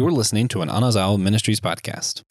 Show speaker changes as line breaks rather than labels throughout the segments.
You're listening to an Anazao Ministries podcast.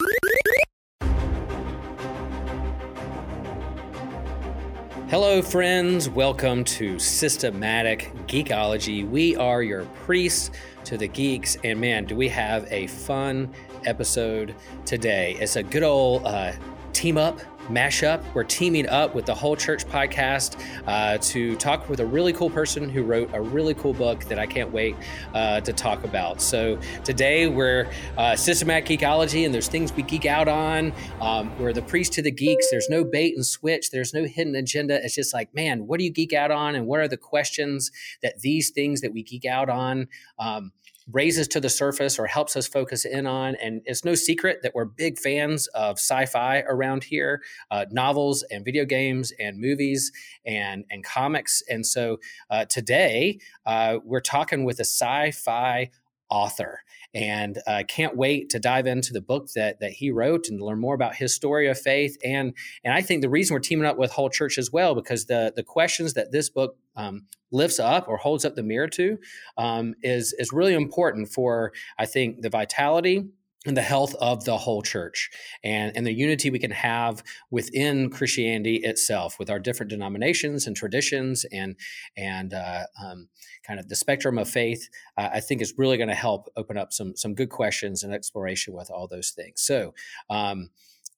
Hello, friends. Welcome to Systematic Geekology. We are your priests to the geeks, and man, do we have a fun episode today! It's a good old uh, team up mashup. We're teaming up with the Whole Church podcast uh, to talk with a really cool person who wrote a really cool book that I can't wait uh, to talk about. So today we're uh, systematic geekology, and there's things we geek out on. Um, we're the priest to the geeks. There's no bait and switch. There's no hidden agenda. It's just like, man, what do you geek out on, and what are the questions that these things that we geek out on? Um, raises to the surface or helps us focus in on. And it's no secret that we're big fans of sci-fi around here, uh, novels and video games and movies and and comics. And so uh, today uh, we're talking with a sci-fi author and I uh, can't wait to dive into the book that that he wrote and learn more about his story of faith. And and I think the reason we're teaming up with Whole Church as well because the the questions that this book um, lifts up or holds up the mirror to um, is is really important for I think the vitality and the health of the whole church and, and the unity we can have within Christianity itself with our different denominations and traditions and and uh, um, kind of the spectrum of faith uh, I think is really going to help open up some some good questions and exploration with all those things. So um,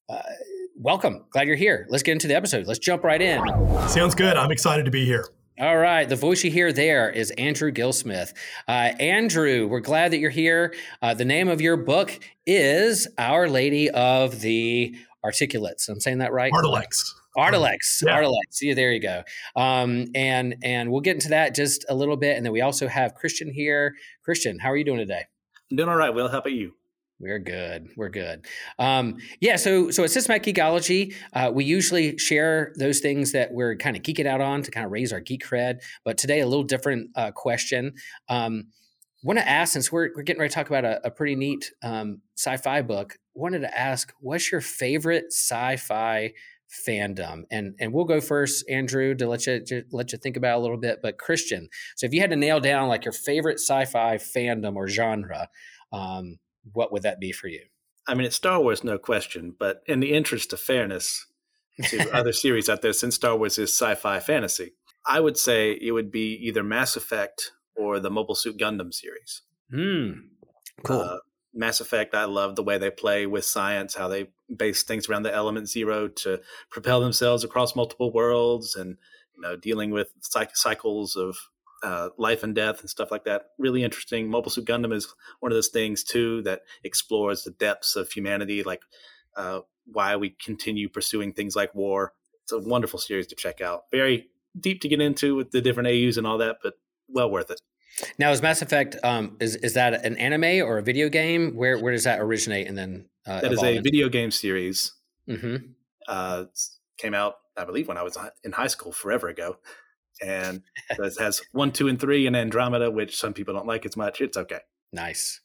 uh, welcome. Glad you're here. Let's get into the episode. Let's jump right in.
Sounds good. I'm excited to be here
all right. The voice you hear there is Andrew Gillsmith. Uh, Andrew, we're glad that you're here. Uh, the name of your book is Our Lady of the Articulates. I'm saying that right?
Artilects.
Artilects. Yeah. Artilects. Yeah, there you go. Um, and and we'll get into that just a little bit. And then we also have Christian here. Christian, how are you doing today?
I'm doing all right. Will, how about you?
We're good. We're good. Um, yeah. So, so at Systematic Geekology, uh, we usually share those things that we're kind of geeking out on to kind of raise our geek cred. But today, a little different uh, question. Um, want to ask, since we're, we're getting ready to talk about a, a pretty neat um, sci-fi book, wanted to ask, what's your favorite sci-fi fandom? And and we'll go first, Andrew, to let you to let you think about a little bit. But Christian, so if you had to nail down like your favorite sci-fi fandom or genre, um, what would that be for you?
I mean, it's Star Wars, no question, but in the interest of fairness to other series out there, since Star Wars is sci fi fantasy, I would say it would be either Mass Effect or the Mobile Suit Gundam series.
Hmm. Cool. Uh,
Mass Effect, I love the way they play with science, how they base things around the element zero to propel themselves across multiple worlds and you know dealing with cycles of uh, life and death and stuff like that. Really interesting. Mobile Suit Gundam is one of those things too that explores the depths of humanity, like uh, why we continue pursuing things like war. It's a wonderful series to check out. Very deep to get into with the different AUs and all that, but well worth it.
Now, is Mass Effect um, is is that an anime or a video game? Where where does that originate and then
uh, that is a into? video game series. Mm-hmm. Uh, came out, I believe, when I was in high school, forever ago and has one, two, and three, and Andromeda, which some people don't like as much. It's okay.
Nice.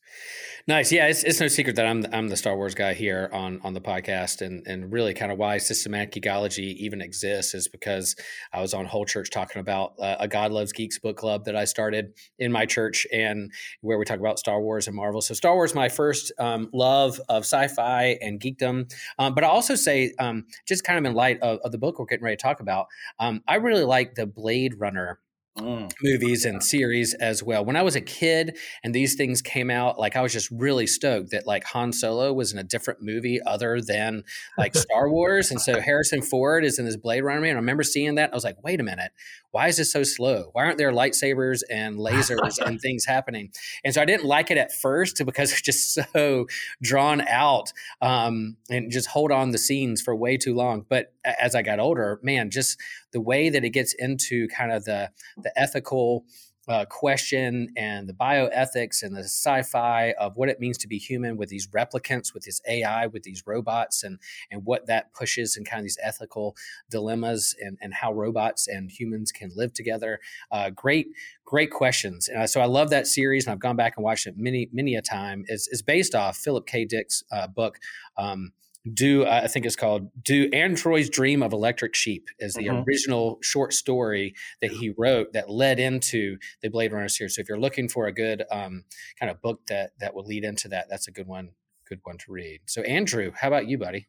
Nice. Yeah, it's, it's no secret that I'm I'm the Star Wars guy here on on the podcast, and and really kind of why systematic geekology even exists is because I was on Whole Church talking about uh, a God Loves Geeks book club that I started in my church, and where we talk about Star Wars and Marvel. So Star Wars, my first um, love of sci-fi and geekdom, um, but I also say um, just kind of in light of, of, the book we're getting ready to talk about, um, I really like the Blade Runner Mm. movies and series as well. When I was a kid and these things came out, like I was just really stoked that like Han Solo was in a different movie other than like Star Wars. And so Harrison Ford is in this Blade Runner movie. And I remember seeing that. I was like, wait a minute, why is this so slow? Why aren't there lightsabers and lasers and things happening? And so I didn't like it at first because it's just so drawn out um, and just hold on the scenes for way too long. But as I got older, man, just the way that it gets into kind of the the ethical uh, question and the bioethics and the sci-fi of what it means to be human with these replicants, with this AI, with these robots, and and what that pushes and kind of these ethical dilemmas and and how robots and humans can live together. Uh, great, great questions. Uh, so I love that series, and I've gone back and watched it many many a time. It's, is based off Philip K. Dick's uh, book. Um, do uh, I think it's called "Do Android's Dream of Electric Sheep" is the
Mhm.
original short story that he wrote that led into the Blade Runner series. So if you're looking for a good um, kind of book that that will lead into that, that's a good one. Good one to read. So Andrew, how about you, buddy?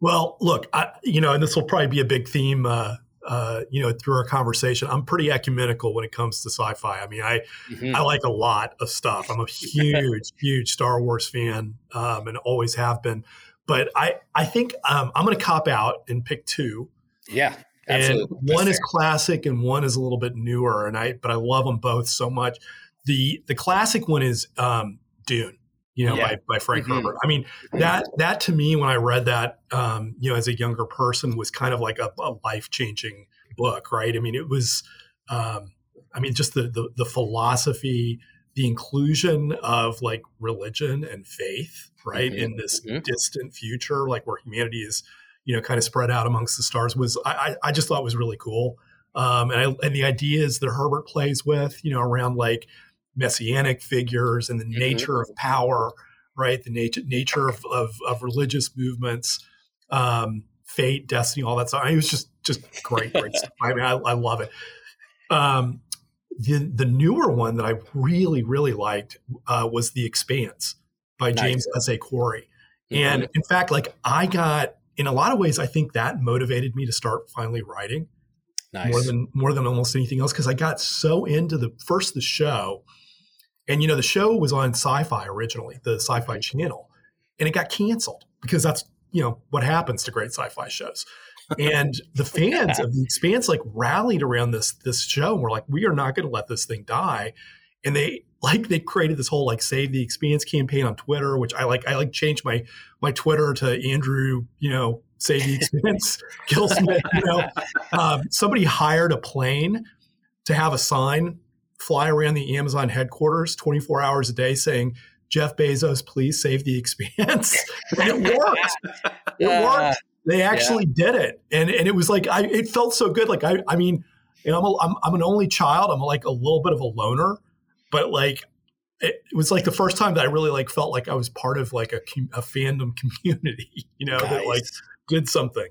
Well, look, I, you know, and this will probably be a big theme, uh, uh, you know, through our conversation. I'm pretty ecumenical when it comes to sci-fi. I mean, I
Mhm.
I like a lot of stuff. I'm a huge, huge Star Wars fan, um, and always have been. But I I think um, I'm going to cop out and pick two.
Yeah, Absolutely.
and
one
is classic and one is a little bit newer and i but i love them both so much the the classic one is um dune you know
Yeah.
by, by frank
Mhm.
herbert i mean that that to me when i read that um you know as a younger person was kind of like a, a life-changing book right i mean it was um i mean just the the, the philosophy the inclusion of like religion and faith right
Mhm.
in this
Mhm.
distant future like where humanity is you know kind of spread out amongst the stars was I, I I just thought was really cool. Um, and I, and the ideas that Herbert plays with, you know, around like messianic figures and the
Mhm.
nature of power, right? The nature nature of, of, of religious movements, um, fate, destiny, all that stuff. I mean, it was just just great, great stuff. I mean, I, I love it. Um, the the newer one that I really really liked uh, was The Expanse by
Nice.
James S. A. Corey.
Mhm.
And in fact, like I got in a lot of ways, I think that motivated me to start finally writing
nice.
more than more than almost anything else because I got so into the first the show, and you know the show was on Sci-Fi originally, the Sci-Fi
Mhm.
Channel, and it got canceled because that's you know what happens to great sci-fi shows. And the fans of the Expanse like rallied around this this show and were like, we are not going to let this thing die. And they like they created this whole like save the Expanse campaign on Twitter, which I like. I like changed my my Twitter to Andrew, you know, save the Expanse, Gillsmith. You know, um, somebody hired a plane to have a sign fly around the Amazon headquarters 24 hours a day saying, Jeff Bezos, please save the expanse. and it worked. It worked. They actually did it. And, and it was like, I, it felt so good. Like, I, I mean, you know, I'm, a, I'm, I'm an only child. I'm like a little bit of a loner, but like, it, it was like the first time that I really like felt like I was part of like a, a fandom community, you know, that like did something.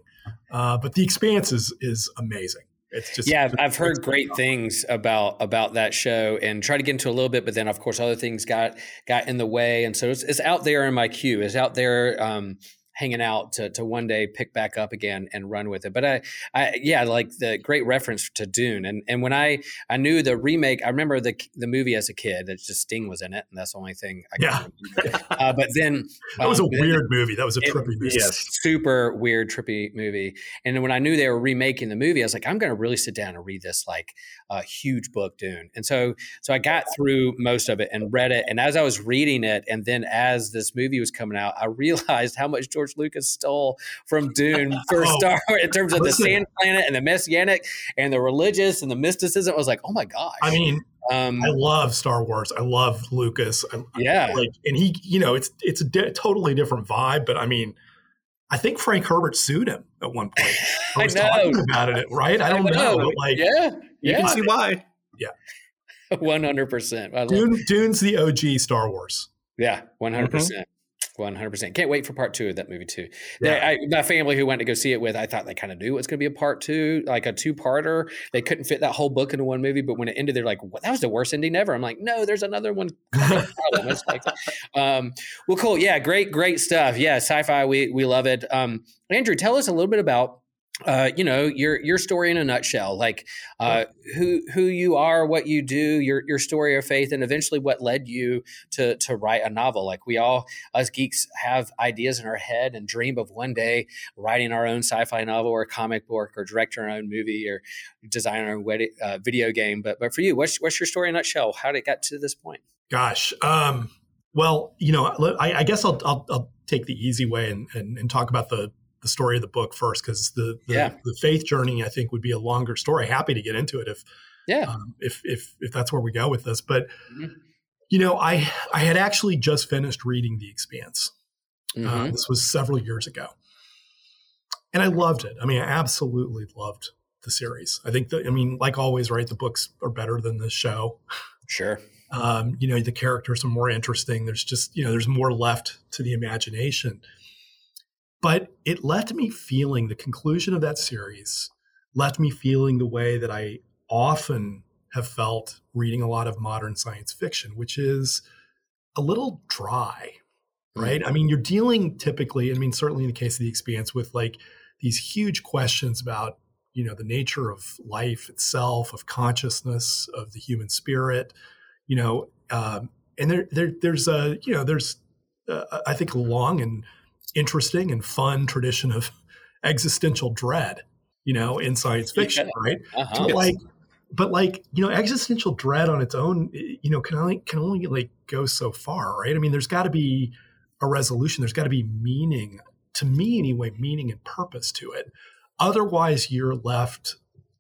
Uh, but the expanse is, is amazing. It's just
yeah, I've, heard great things about about that show, and tried to get into a little bit, but then of course other things got got in the way, and so it's, it's out there in my queue. It's out there. Um, hanging out to, to one day pick back up again and run with it but I, I yeah like the great reference to dune and and when i i knew the remake i remember the the movie as a kid that just sting was in it and that's the only thing i
Yeah.
uh, but then
That was a
um, then-
weird movie. That was a
it-
trippy movie.
yes.
super weird, trippy movie. And then when I knew they were remaking the movie, I was like, I'm going to really sit down and read this like uh, huge book, Dune. And so, so I got through most of it and read it. And as I was reading it, and then as this movie was coming out, I realized how much George Lucas stole from Dune for
Oh,
Star Wars in terms of the sand planet and the messianic and the religious and the mysticism. I was like, oh my gosh.
I mean,
um,
I love Star Wars. I love Lucas. I,
yeah.
like, and he, you know, it's it's a di- totally different vibe. But I mean, I think Frank Herbert sued him at one point.
I
was
know.
talking about it, right? I don't know, but like
yeah.
You
Yeah.
can see why.
Yeah, 100%. I love
Dune, Dune's the OG Star Wars.
Yeah, one hundred percent, one hundred percent. Can't wait for part two of that movie too. They- I, my family who went to go see it with, I thought they kind of knew it was going to be a part two, like a two-parter. They couldn't fit that whole book into one movie, but when it ended, they're like, "What? That was the worst ending ever." I'm like, "No, there's another one." like- um, well, cool. Yeah, great, great stuff. Yeah, sci-fi. We we love it. Um, Andrew, tell us a little bit about. Uh, you know your your story in a nutshell, like uh, who who you are, what you do, your your story of faith, and eventually what led you to to write a novel. Like we all, us geeks, have ideas in our head and dream of one day writing our own sci-fi novel or comic book or directing our own movie or designing our own uh, video game. But but for you, what's what's your story in a nutshell? How did it get to this point?
Gosh. Um, well, you know, I, I guess I'll, I'll I'll take the easy way and and, and talk about the the story of the book first because the the,
Yeah.
the faith journey I think would be a longer story. Happy to get into it if
Yeah,
um, if if if that's where we go with this. But
Mhm.
you know, I I had actually just finished reading The Expanse. Uh,
Mhm.
this was several years ago, and I loved it. I mean, I absolutely loved the series. I think that I mean, like always, right? The books are better than the show.
sure.
Um, you know, the characters are more interesting. There's just you know, there's more left to the imagination. But it left me feeling the conclusion of that series left me feeling the way that I often have felt reading a lot of modern science fiction, which is a little dry, right? Mm-hmm. I mean, you're dealing typically, I mean, certainly in the case of the expanse, with like these huge questions about, you know, the nature of life itself, of consciousness, of the human spirit, you know, um, and there, there, there's a, you know, there's, uh, I think, a long and interesting and fun tradition of existential dread, you know, in science fiction, yeah. right? Uh-huh. But like, but like, you know, existential dread on its own, you know, can only can only like go so far, right? I mean, there's got to be a resolution. There's got to be meaning, to me anyway, meaning and purpose to it. Otherwise, you're left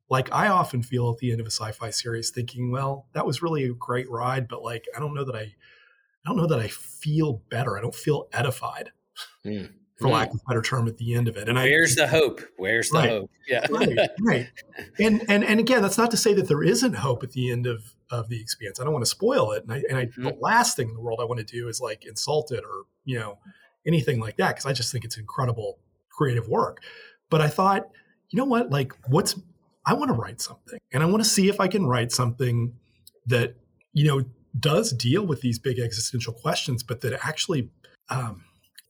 like I often feel at the end of a sci-fi series, thinking, well, that was really a great ride, but like, I don't know that I, I don't know that I feel better. I don't feel edified. Mm for mm. lack of a better term, at the end of it.
And where's I, the hope? Where's the right, hope? Yeah,
right, right. And and and again, that's not to say that there isn't hope at the end of of the experience. I don't want to spoil it. And I and I, mm-hmm. the last thing in the world I want to do is like insult it or you know anything like that because I just think it's incredible creative work. But I thought, you know what? Like, what's I want to write something, and I want to see if I can write something that you know does deal with these big existential questions, but that actually um,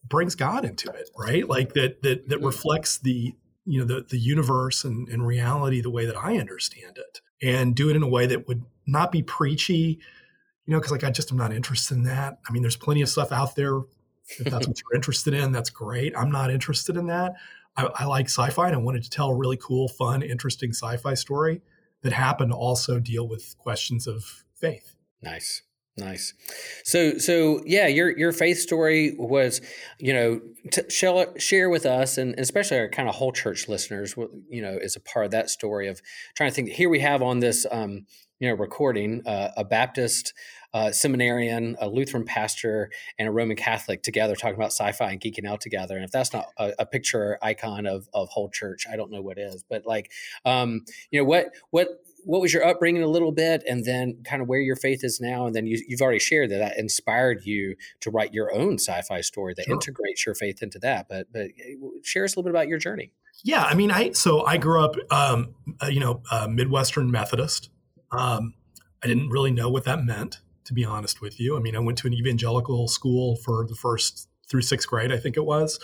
brings God into it, right? Like that that that reflects the you know the the universe and, and reality the way that I understand it, and do it in a way that would not be preachy, you know, because like I just am not interested in that. I mean, there's plenty of stuff out there. If that's what you're interested in, that's great. I'm not interested in that. I, I like sci-fi, and I wanted to tell a really cool, fun, interesting sci-fi story that happened to also deal with questions of faith.
Nice. Nice. So, so yeah, your your faith story was, you know, to share, share with us, and especially our kind of whole church listeners, you know, is a part of that story of trying to think. Here we have on this, um, you know, recording uh, a Baptist uh, seminarian, a Lutheran pastor, and a Roman Catholic together talking about sci-fi and geeking out together. And if that's not a, a picture icon of of whole church, I don't know what is. But like, um, you know, what what what was your upbringing a little bit and then kind of where your faith is now and then you, have already shared that that inspired you to write your own sci-fi story that sure. integrates your faith into that but but eh, share us a little bit about your journey.
Yeah i mean i so i grew up um, uh, you know uh, midwestern methodist. Um, i didn't really know what that meant to be honest with you. I mean i went to an evangelical school for the first through sixth grade i think it was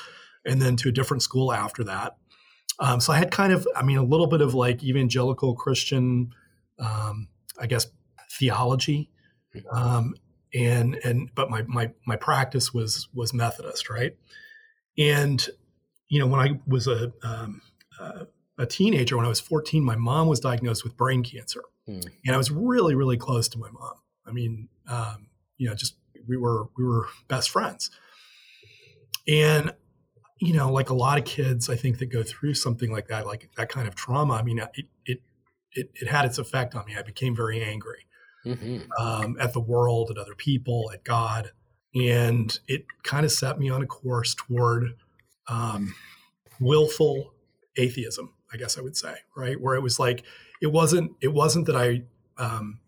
and then to a different school after that um, so I had kind of, I mean, a little bit of like evangelical Christian, um, I guess, theology, mm-hmm. um, and and but my my my practice was was Methodist, right? And you know, when I was a um, uh, a teenager, when I was 14, my mom was diagnosed with brain cancer, mm. and I was really really close to my mom. I mean, um, you know, just we were we were best friends, and you know, like a lot of kids, I think that go through something like that, like that kind of trauma. I mean, it it it, it had its effect on me. I became very angry mm-hmm. um, at the world, at other people, at God, and it kind of set me on a course toward um, willful atheism. I guess I would say, right, where it was like it wasn't it wasn't that I um,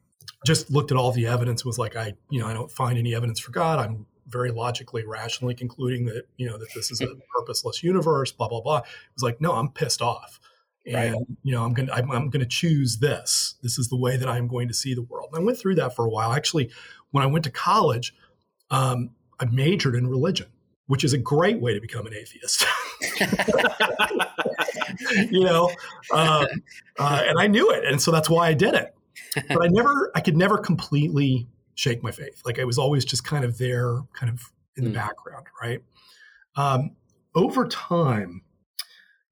just looked at all the evidence was like I you know I don't find any evidence for God. I'm very logically, rationally concluding that you know that this is a purposeless universe. Blah blah blah. It was like, no, I'm pissed off, and right. you know, I'm gonna I'm, I'm gonna choose this. This is the way that I'm going to see the world. And I went through that for a while. Actually, when I went to college, um, I majored in religion, which is a great way to become an atheist. you know, um, uh, and I knew it, and so that's why I did it. But I never, I could never completely shake my faith. Like I was always just kind of there, kind of in the mm. background, right? Um, over time,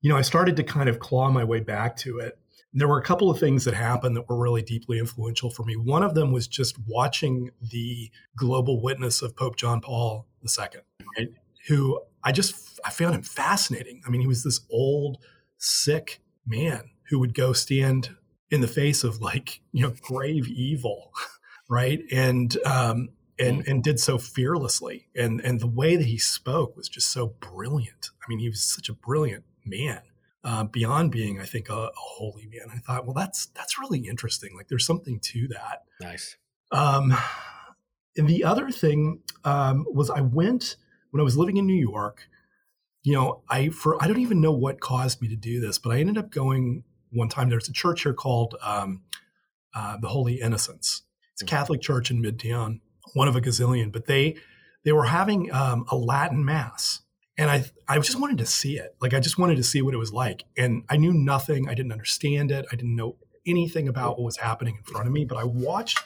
you know, I started to kind of claw my way back to it. And there were a couple of things that happened that were really deeply influential for me. One of them was just watching the global witness of Pope John Paul II, right? Who I just I found him fascinating. I mean, he was this old, sick man who would go stand in the face of like you know grave evil right? And um, and mm. and did so fearlessly. And and the way that he spoke was just so brilliant. I mean, he was such a brilliant man. Uh, beyond being, I think, a, a, holy man, I thought, well, that's that's really interesting. Like, there's something to that.
Nice.
Um, and the other thing um, was, I went when I was living in New York. you know, I for I don't even know what caused me to do this, but I ended up going one time. There's a church here called um, uh, the Holy Innocents. It's a Catholic church in Midtown, one of a gazillion, but they they were having um, a Latin mass, and I I just wanted to see it. Like I just wanted to see what it was like, and I knew nothing. I didn't understand it. I didn't know anything about what was happening in front of me. But I watched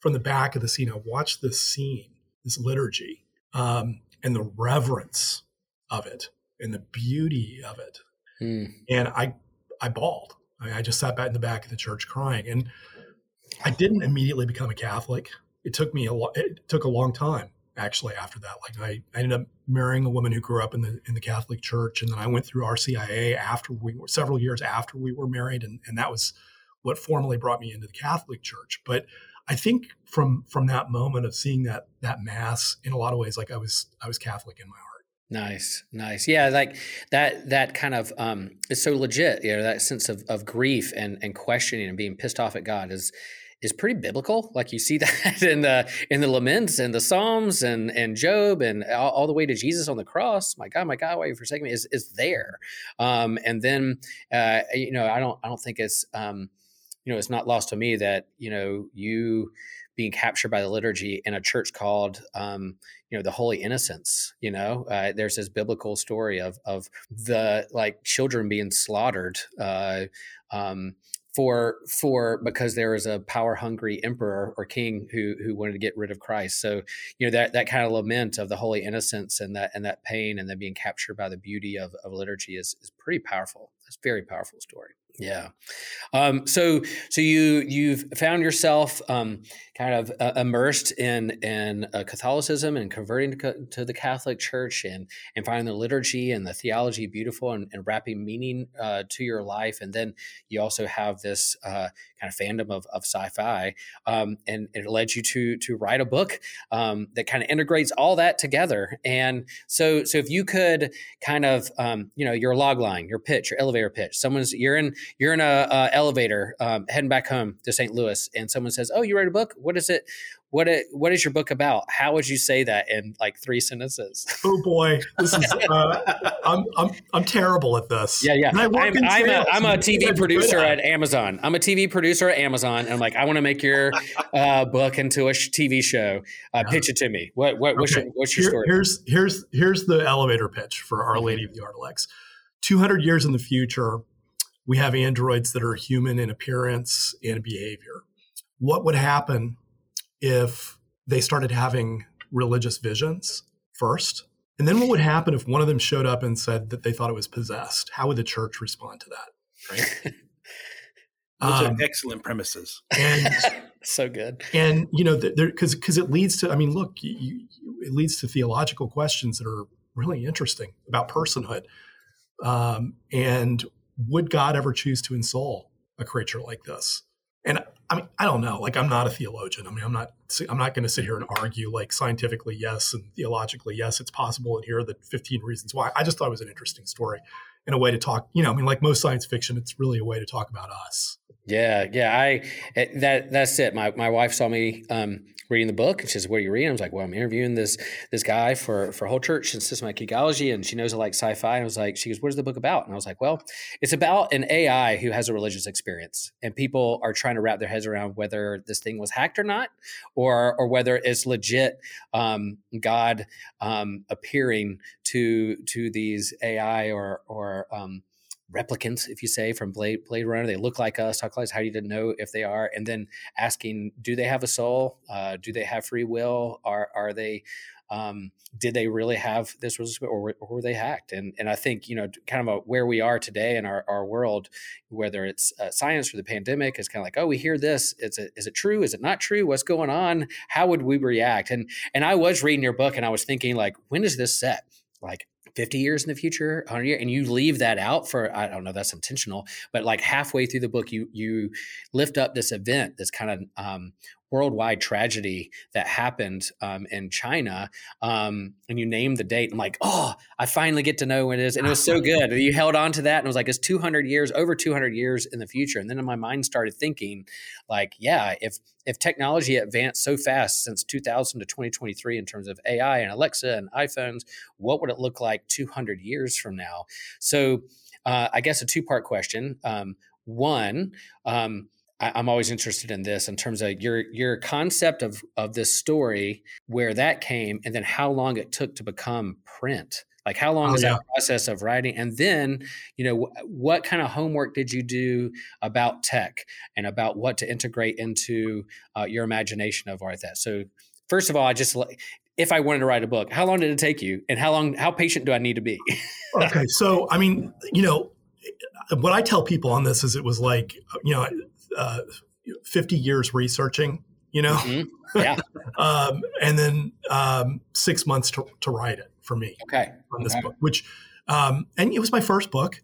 from the back of the scene. I watched this scene, this liturgy, um, and the reverence of it and the beauty of it. Hmm. And I, I bawled. I, I just sat back in the back of the church crying. And I didn't immediately become a Catholic. It took me a lo- it took a long time actually after that. Like I, I ended up marrying a woman who grew up in the in the Catholic Church, and then I went through RCIA after we were several years after we were married, and, and that was what formally brought me into the Catholic Church. But I think from from that moment of seeing that that mass in a lot of ways, like I was I was Catholic in my heart.
Nice, nice. Yeah, like that that kind of um is so legit, you know, that sense of, of grief and, and questioning and being pissed off at God is is pretty biblical. Like you see that in the in the laments and the Psalms and and Job and all, all, the way to Jesus on the cross. My God, my God, why you forsaking me? Is is there? Um, and then uh, you know, I don't I don't think it's um, you know, it's not lost to me that you know you being captured by the liturgy in a church called um, you know the holy innocents you know uh, there's this biblical story of of the like children being slaughtered uh, um, for for because there was a power hungry emperor or king who who wanted to get rid of Christ. So you know that that kind of lament of the holy innocence and that and that pain and then being captured by the beauty of, of liturgy is is pretty powerful. It's a very powerful story. Yeah. Um, so so you you've found yourself um, kind of uh, immersed in in uh, Catholicism and converting to, to, the Catholic Church and and finding the liturgy and the theology beautiful and, and wrapping meaning uh, to your life. And then you also have this uh, kind of fandom of, of sci-fi, um, and it led you to to write a book um, that kind of integrates all that together. And so so if you could kind of um, you know your log line, your pitch, your elevator pitch, someone's you're in you're in a, a elevator um, heading back home to St. Louis, and someone says, "Oh, you write a book? What is it? What it, what is your book about? How would you say that in like three sentences?"
Oh boy, this is uh, I'm, I'm I'm terrible at this.
Yeah, yeah. I'm, I'm, a, I'm a TV producer at Amazon. I'm a TV producer at Amazon, and I'm like, I want to make your uh, book into a TV show. Uh, pitch it to me. What what what's, okay. your, what's your story?
here's here's here's the elevator pitch for Our Lady of the Artilects. 200 years in the future, we have androids that are human in appearance and behavior. What would happen if they started having religious visions first? And then what would happen if one of them showed up and said that they thought it was possessed? How would the church respond to that? Right.
Those um, are excellent premises.
And so good.
And you know, because because it leads to. I mean, look, you, you, it leads to theological questions that are really interesting about personhood. Um, and would God ever choose to insult a creature like this? And I mean, I don't know. Like, I'm not a theologian. I mean, I'm not. I'm not going to sit here and argue like scientifically yes and theologically yes, it's possible. And here are the 15 reasons why. I just thought it was an interesting story and a way to talk. You know, I mean, like most science fiction, it's really a way to talk about us.
Yeah, yeah. I that that's it. My my wife saw me um, reading the book and she says, What are you reading? I was like, Well, I'm interviewing this this guy for for whole church and systematic geekology, and she knows I like sci-fi. And I was like, she goes, What is the book about? And I was like, Well, it's about an AI who has a religious experience. And people are trying to wrap their heads around whether this thing was hacked or not, or or whether it's legit um, God um, appearing to to these AI or or um, replicants, if you say, from Blade Blade Runner. They look like us. Talk like us. How do you know if they are? And then asking, do they have a soul? Uh, do they have free will? Are are they? Um, did they really have this or, or, were they hacked? And and I think you know kind of a, where we are today in our, our world, whether it's uh, science or the pandemic, is kind of like oh we hear this. It's Is it true? Is it not true? What's going on? How would we react? And and I was reading your book and I was thinking like when is this set? Like 50 years in the future 100 years and you leave that out for i don't know that's intentional but like halfway through the book you you lift up this event that's kind of um, worldwide tragedy that happened um, in China, um, and you named the date. I'm like, oh, I finally get to know when it is, and it was so good. you held on to that, and it was like it's 200 years, over 200 years in the future. And then my mind started thinking, like, yeah, if if technology advanced so fast since 2000 to 2023 in terms of AI and Alexa and iPhones, what would it look like 200 years from now? So, uh, I guess a two part question. Um, one, um, I, am always interested in this in terms of your your concept of of this story, where that came, and then how long it took to become print. Like how long oh, is yeah. that process of writing? And then, you know, what kind of homework did you do about tech and about what to integrate into uh, your imagination of art? That So, first of all, I just if I wanted to write a book, how long did it take you, and how long, how patient do I need to be?
okay, so I mean, you know, what I tell people on this is it was like, you know, uh, 50 years researching, you know,
mm-hmm. yeah,
um, and then um, six months to, to write it for me.
Okay,
on this
okay.
book, which, um, and it was my first book.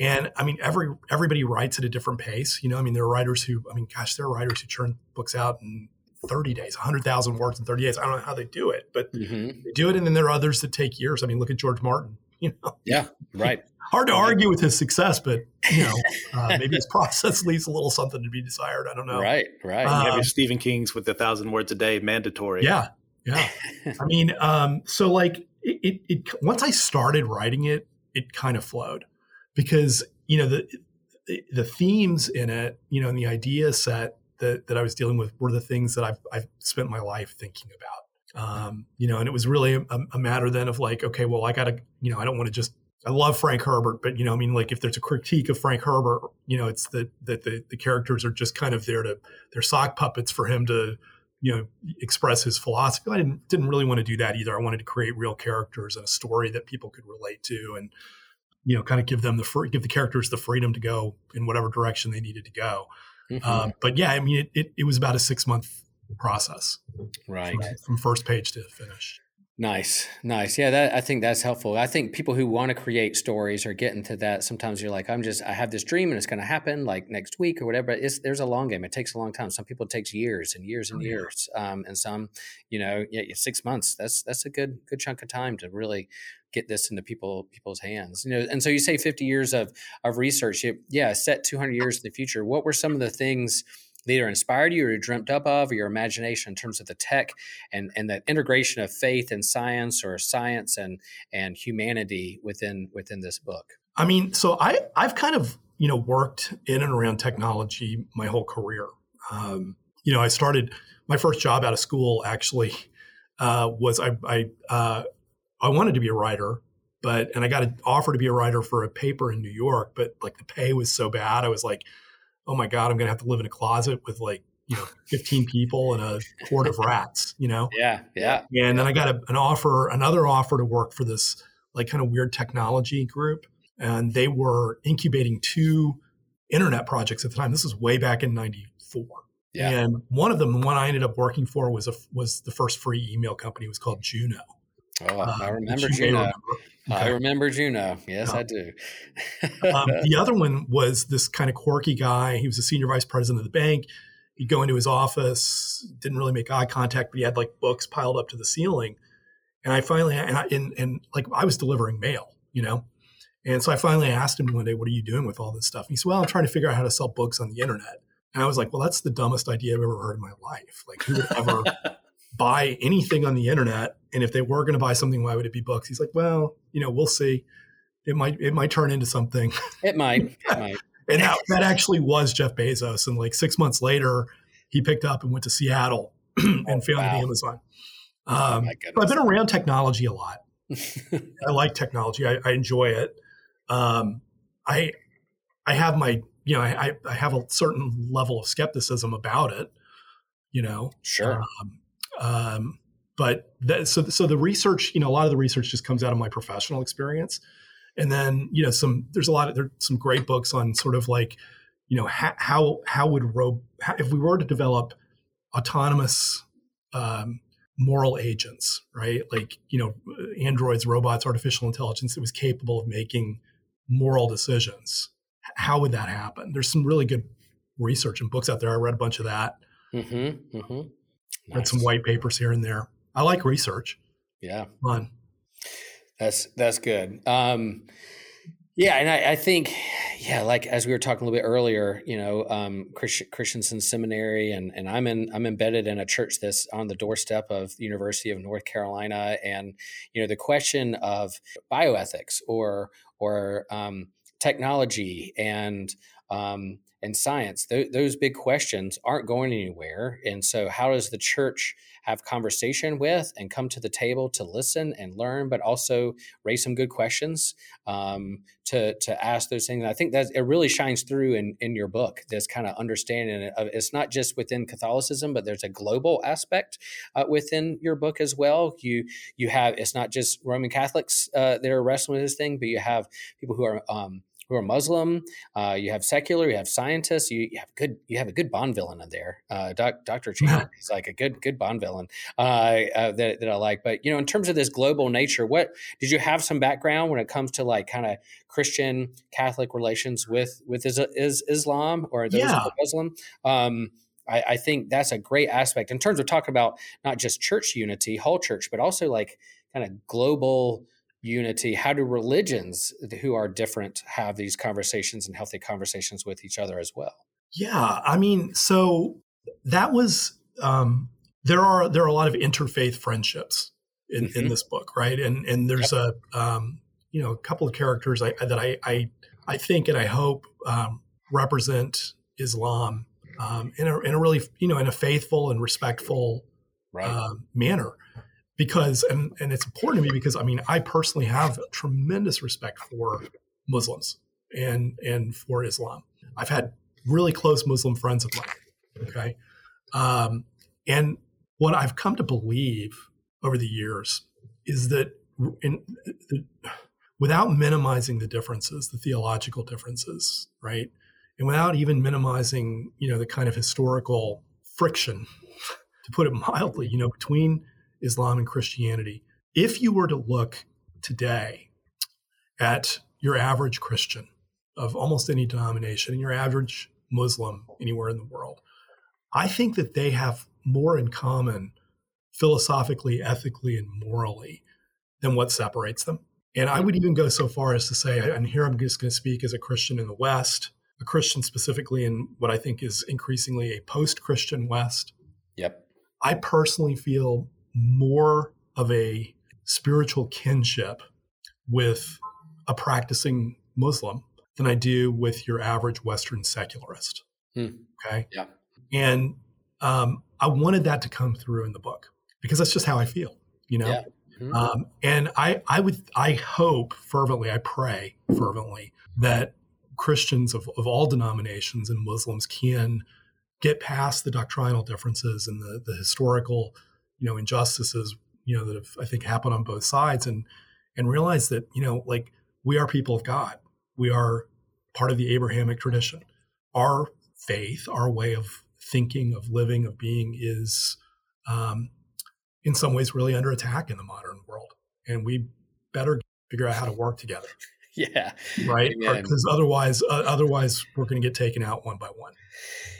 And I mean, every everybody writes at a different pace. You know, I mean, there are writers who, I mean, gosh, there are writers who churn books out in 30 days, 100,000 words in 30 days. I don't know how they do it, but mm-hmm. they do it. And then there are others that take years. I mean, look at George Martin. You know,
yeah, right.
Hard to argue with his success, but you know, uh, maybe his process leaves a little something to be desired. I don't know.
Right, right.
Um, you have your Stephen King's with a thousand words a day mandatory.
Yeah, yeah. I mean, um, so like it, it, it, once I started writing it, it kind of flowed because you know the the themes in it, you know, and the idea set that that I was dealing with were the things that I've I've spent my life thinking about. Um, you know, and it was really a, a matter then of like, okay, well, I got to, you know, I don't want to just. I love Frank Herbert, but you know, I mean, like if there's a critique of Frank Herbert, you know, it's that that the, the characters are just kind of there to they're sock puppets for him to, you know, express his philosophy. I didn't didn't really want to do that either. I wanted to create real characters and a story that people could relate to, and you know, kind of give them the free, give the characters the freedom to go in whatever direction they needed to go. Mm-hmm. Um, but yeah, I mean, it, it, it was about a six month process,
right,
from, from first page to finish.
Nice, nice. Yeah, that I think that's helpful. I think people who want to create stories or get into that, sometimes you're like, I'm just, I have this dream and it's going to happen like next week or whatever. It's there's a long game. It takes a long time. Some people it takes years and years and oh, years, um, and some, you know, yeah, six months. That's that's a good good chunk of time to really get this into people people's hands. You know, and so you say 50 years of of research. Yeah, set 200 years in the future. What were some of the things? Either inspired you or you dreamt up of, or your imagination in terms of the tech and and the integration of faith and science or science and and humanity within within this book.
I mean, so I I've kind of you know worked in and around technology my whole career. Um, you know, I started my first job out of school actually uh, was I I uh, I wanted to be a writer, but and I got an offer to be a writer for a paper in New York, but like the pay was so bad, I was like, oh my god, I'm gonna have to live in a closet with like you know 15 people and a horde of rats, you know?
Yeah, yeah.
And then I got a, an offer, another offer to work for this like kind of weird technology group, and they were incubating two internet projects at the time. This was way back in '94. Yeah. And one of them, the one I ended up working for, was a was the first free email company. It was called Juno.
Oh, I uh, remember Juno. Remember. Okay. I remember Juno. Yes, I do.
um, the other one was this kind of quirky guy. He was a senior vice president of the bank. He'd go into his office, didn't really make eye contact, but he had like books piled up to the ceiling. And I finally, and, I, and, and like I was delivering mail, you know? And so I finally asked him one day, What are you doing with all this stuff? And he said, Well, I'm trying to figure out how to sell books on the internet. And I was like, Well, that's the dumbest idea I've ever heard in my life. Like, who would ever buy anything on the internet. And if they were going to buy something, why would it be books? He's like, well, you know, we'll see. It might it might turn into something.
It might. It might.
and that, that actually was Jeff Bezos. And like six months later, he picked up and went to Seattle and oh, founded wow. Amazon. Oh, um, oh I've been around technology a lot. I like technology. I, I enjoy it. Um, I I have my you know I, I have a certain level of skepticism about it. You know,
sure.
Um, um, but that, so so the research, you know, a lot of the research just comes out of my professional experience, and then you know some there's a lot of there's some great books on sort of like you know how how, how would ro- if we were to develop autonomous um, moral agents, right? Like you know androids, robots, artificial intelligence that was capable of making moral decisions. How would that happen? There's some really good research and books out there. I read a bunch of that.
Mm-hmm. Mm-hmm.
Read some white papers here and there. I like research.
Yeah.
Fun.
That's that's good. Um, yeah, and I, I, think, yeah, like as we were talking a little bit earlier, you know, um, Christ, Christensen Seminary, and and I'm in I'm embedded in a church that's on the doorstep of the University of North Carolina, and you know, the question of bioethics or or um, technology and um, and science, th- those big questions aren't going anywhere, and so how does the church have conversation with and come to the table to listen and learn, but also raise some good questions um, to to ask those things. And I think that it really shines through in in your book. This kind of understanding of it's not just within Catholicism, but there's a global aspect uh, within your book as well. You you have it's not just Roman Catholics uh, that are wrestling with this thing, but you have people who are um, who are Muslim. Uh, you have secular. You have scientists. You, you, have good. You have a good Bond villain in there. Uh, Doctor Chan is like a good good Bond villain uh, uh, that, that I like. But you know, in terms of this global nature, what did you have some background when it comes to like kind of Christian Catholic relations with with is, is Islam or those yeah. Muslim? Um, I, I think that's a great aspect in terms of talking about not just church unity, whole church, but also like kind of global unity how do religions who are different have these conversations and healthy conversations with each other as well
yeah i mean so that was um, there are there are a lot of interfaith friendships in, mm-hmm. in this book right and and there's yep. a um, you know a couple of characters I, that I, I i think and i hope um, represent islam um, in a in a really you know in a faithful and respectful right. uh, manner because and and it's important to me because I mean I personally have tremendous respect for Muslims and and for Islam. I've had really close Muslim friends of mine. Okay, um, and what I've come to believe over the years is that in, without minimizing the differences, the theological differences, right, and without even minimizing you know the kind of historical friction, to put it mildly, you know between Islam and Christianity. If you were to look today at your average Christian of almost any denomination and your average Muslim anywhere in the world, I think that they have more in common philosophically, ethically, and morally than what separates them. And I would even go so far as to say, and here I'm just going to speak as a Christian in the West, a Christian specifically in what I think is increasingly a post Christian West.
Yep.
I personally feel more of a spiritual kinship with a practicing Muslim than I do with your average Western secularist. Hmm. Okay.
Yeah.
And um, I wanted that to come through in the book because that's just how I feel, you know? Yeah. Mm-hmm. Um, and I, I would, I hope fervently, I pray fervently that Christians of, of all denominations and Muslims can get past the doctrinal differences and the, the historical you know injustices you know that have I think happened on both sides and and realize that you know like we are people of God. We are part of the Abrahamic tradition. Our faith our way of thinking of living of being is um, in some ways really under attack in the modern world. And we better figure out how to work together.
Yeah.
Right? Because otherwise uh, otherwise we're going to get taken out one by one.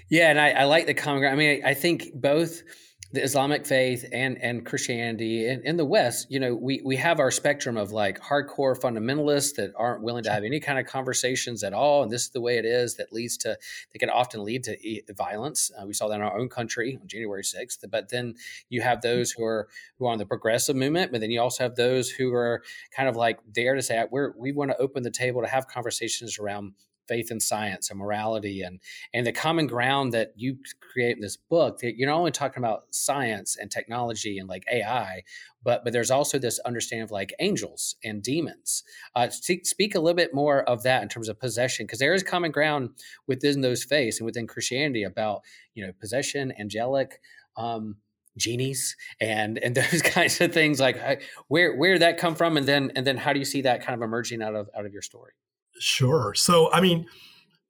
Yeah and I, I like the common ground i mean I, I think both the Islamic faith and and Christianity in, in the West, you know, we we have our spectrum of like hardcore fundamentalists that aren't willing to have any kind of conversations at all, and this is the way it is. That leads to that can often lead to violence. Uh, we saw that in our own country on January sixth. But then you have those who are who are on the progressive movement, but then you also have those who are kind of like dare to say we're we want to open the table to have conversations around faith and science and morality and and the common ground that you create in this book that you're not only talking about science and technology and like ai but but there's also this understanding of like angels and demons. Uh, speak a little bit more of that in terms of possession because there is common ground within those faiths and within christianity about you know possession angelic um, genies and and those kinds of things like where where did that come from? And then and then how do you see that kind of emerging out of out of your story
Sure. So, I mean,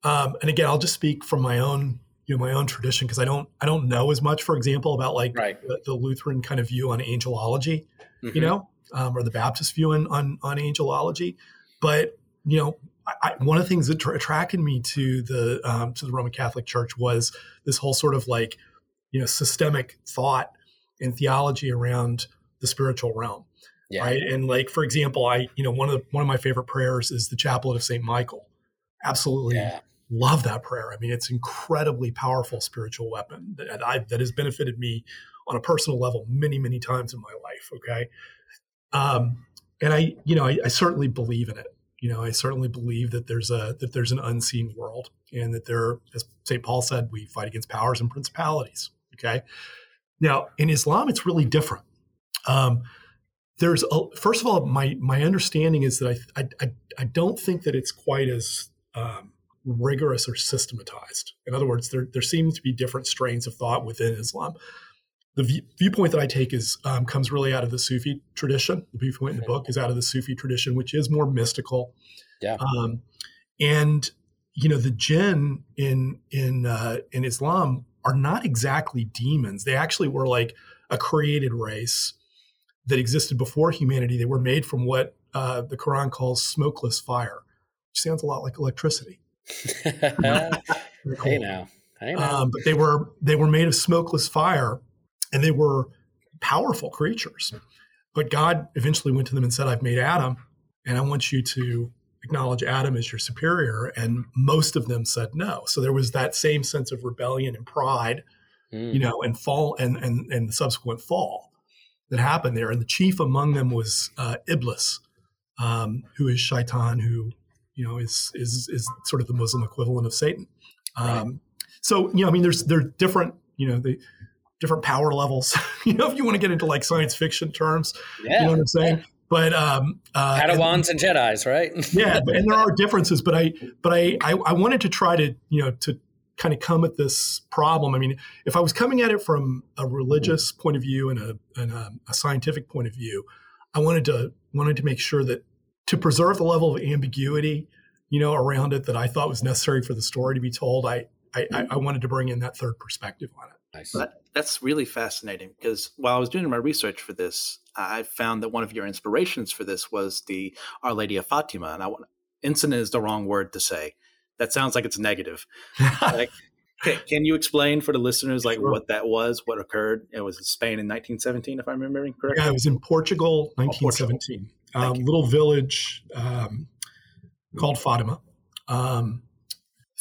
um, and again, I'll just speak from my own, you know, my own tradition because I don't, I don't know as much, for example, about like
right.
the, the, Lutheran kind of view on angelology, mm-hmm. you know, um, or the Baptist view on, on, on angelology. But you know, I, one of the things that tra- attracted me to the um, to the Roman Catholic Church was this whole sort of like you know systemic thought and theology around the spiritual realm
Yeah.
right? And like for example i you know one of the, one of my favorite prayers is the chaplet of saint michael. Absolutely
Yeah.
love that prayer. I mean it's incredibly powerful spiritual weapon that i that has benefited me on a personal level many many times in my life okay? Um and i you know i, I certainly believe in it. You know i certainly believe that there's a that there's an unseen world and that there as st paul said we fight against powers and principalities okay? Now in islam it's really different. Um there's a, first of all my my understanding is that i i, I, don't think that it's quite as um, rigorous or systematized in other words there there seems to be different strains of thought within islam the view, viewpoint that I take is um, comes really out of the Sufi tradition. The viewpoint in the book is out of the Sufi tradition, which is more mystical.
Yeah.
Um, and you know the jinn in in uh, in Islam are not exactly demons. They actually were like a created race that existed before humanity. They were made from what uh, the Quran calls smokeless fire, which sounds a lot like electricity. Cool.
hey now. Hey now.
Um, but they were they were made of smokeless fire, and they were powerful creatures. But God eventually went to them and said, "I've made Adam, and I want you to acknowledge Adam as your superior." And most of them said no. So there was that same sense of rebellion and pride,
Mm.
you know, and fall and and and the subsequent fall that happened there. And the chief among them was uh, Iblis, um, who is Shaitan, who you know is is is sort of the Muslim equivalent of Satan. Um, So you know, I mean, there's there's different you know the different power levels. you know, if you want to get into like science fiction terms,
yeah.
you know what I'm saying. But um, uh, and-
Padawans and Jedi's, right?
yeah, and there are differences, but I but I, I I wanted to try to you know to kind of come at this problem. I mean, if I was coming at it from a religious point of view and a and a, a scientific point of view, I wanted to wanted to make sure that to preserve the level of ambiguity, you know, around it that I thought was necessary for the story to be told. I I, I I wanted to bring in that third perspective on it.
nice.
That, that's really fascinating because while I was doing my research for this, I found that one of your inspirations for this was the Our Lady of Fatima. And I want incident is the wrong word to say. That sounds like it's negative. Like, can, can you explain for the listeners like
Sure.
what that was, what occurred? It was in Spain in 1917, if I'm remembering correctly.
Yeah, it was in Portugal,
Oh, Portugal.
1917. Um, little village um, called Fatima. Um,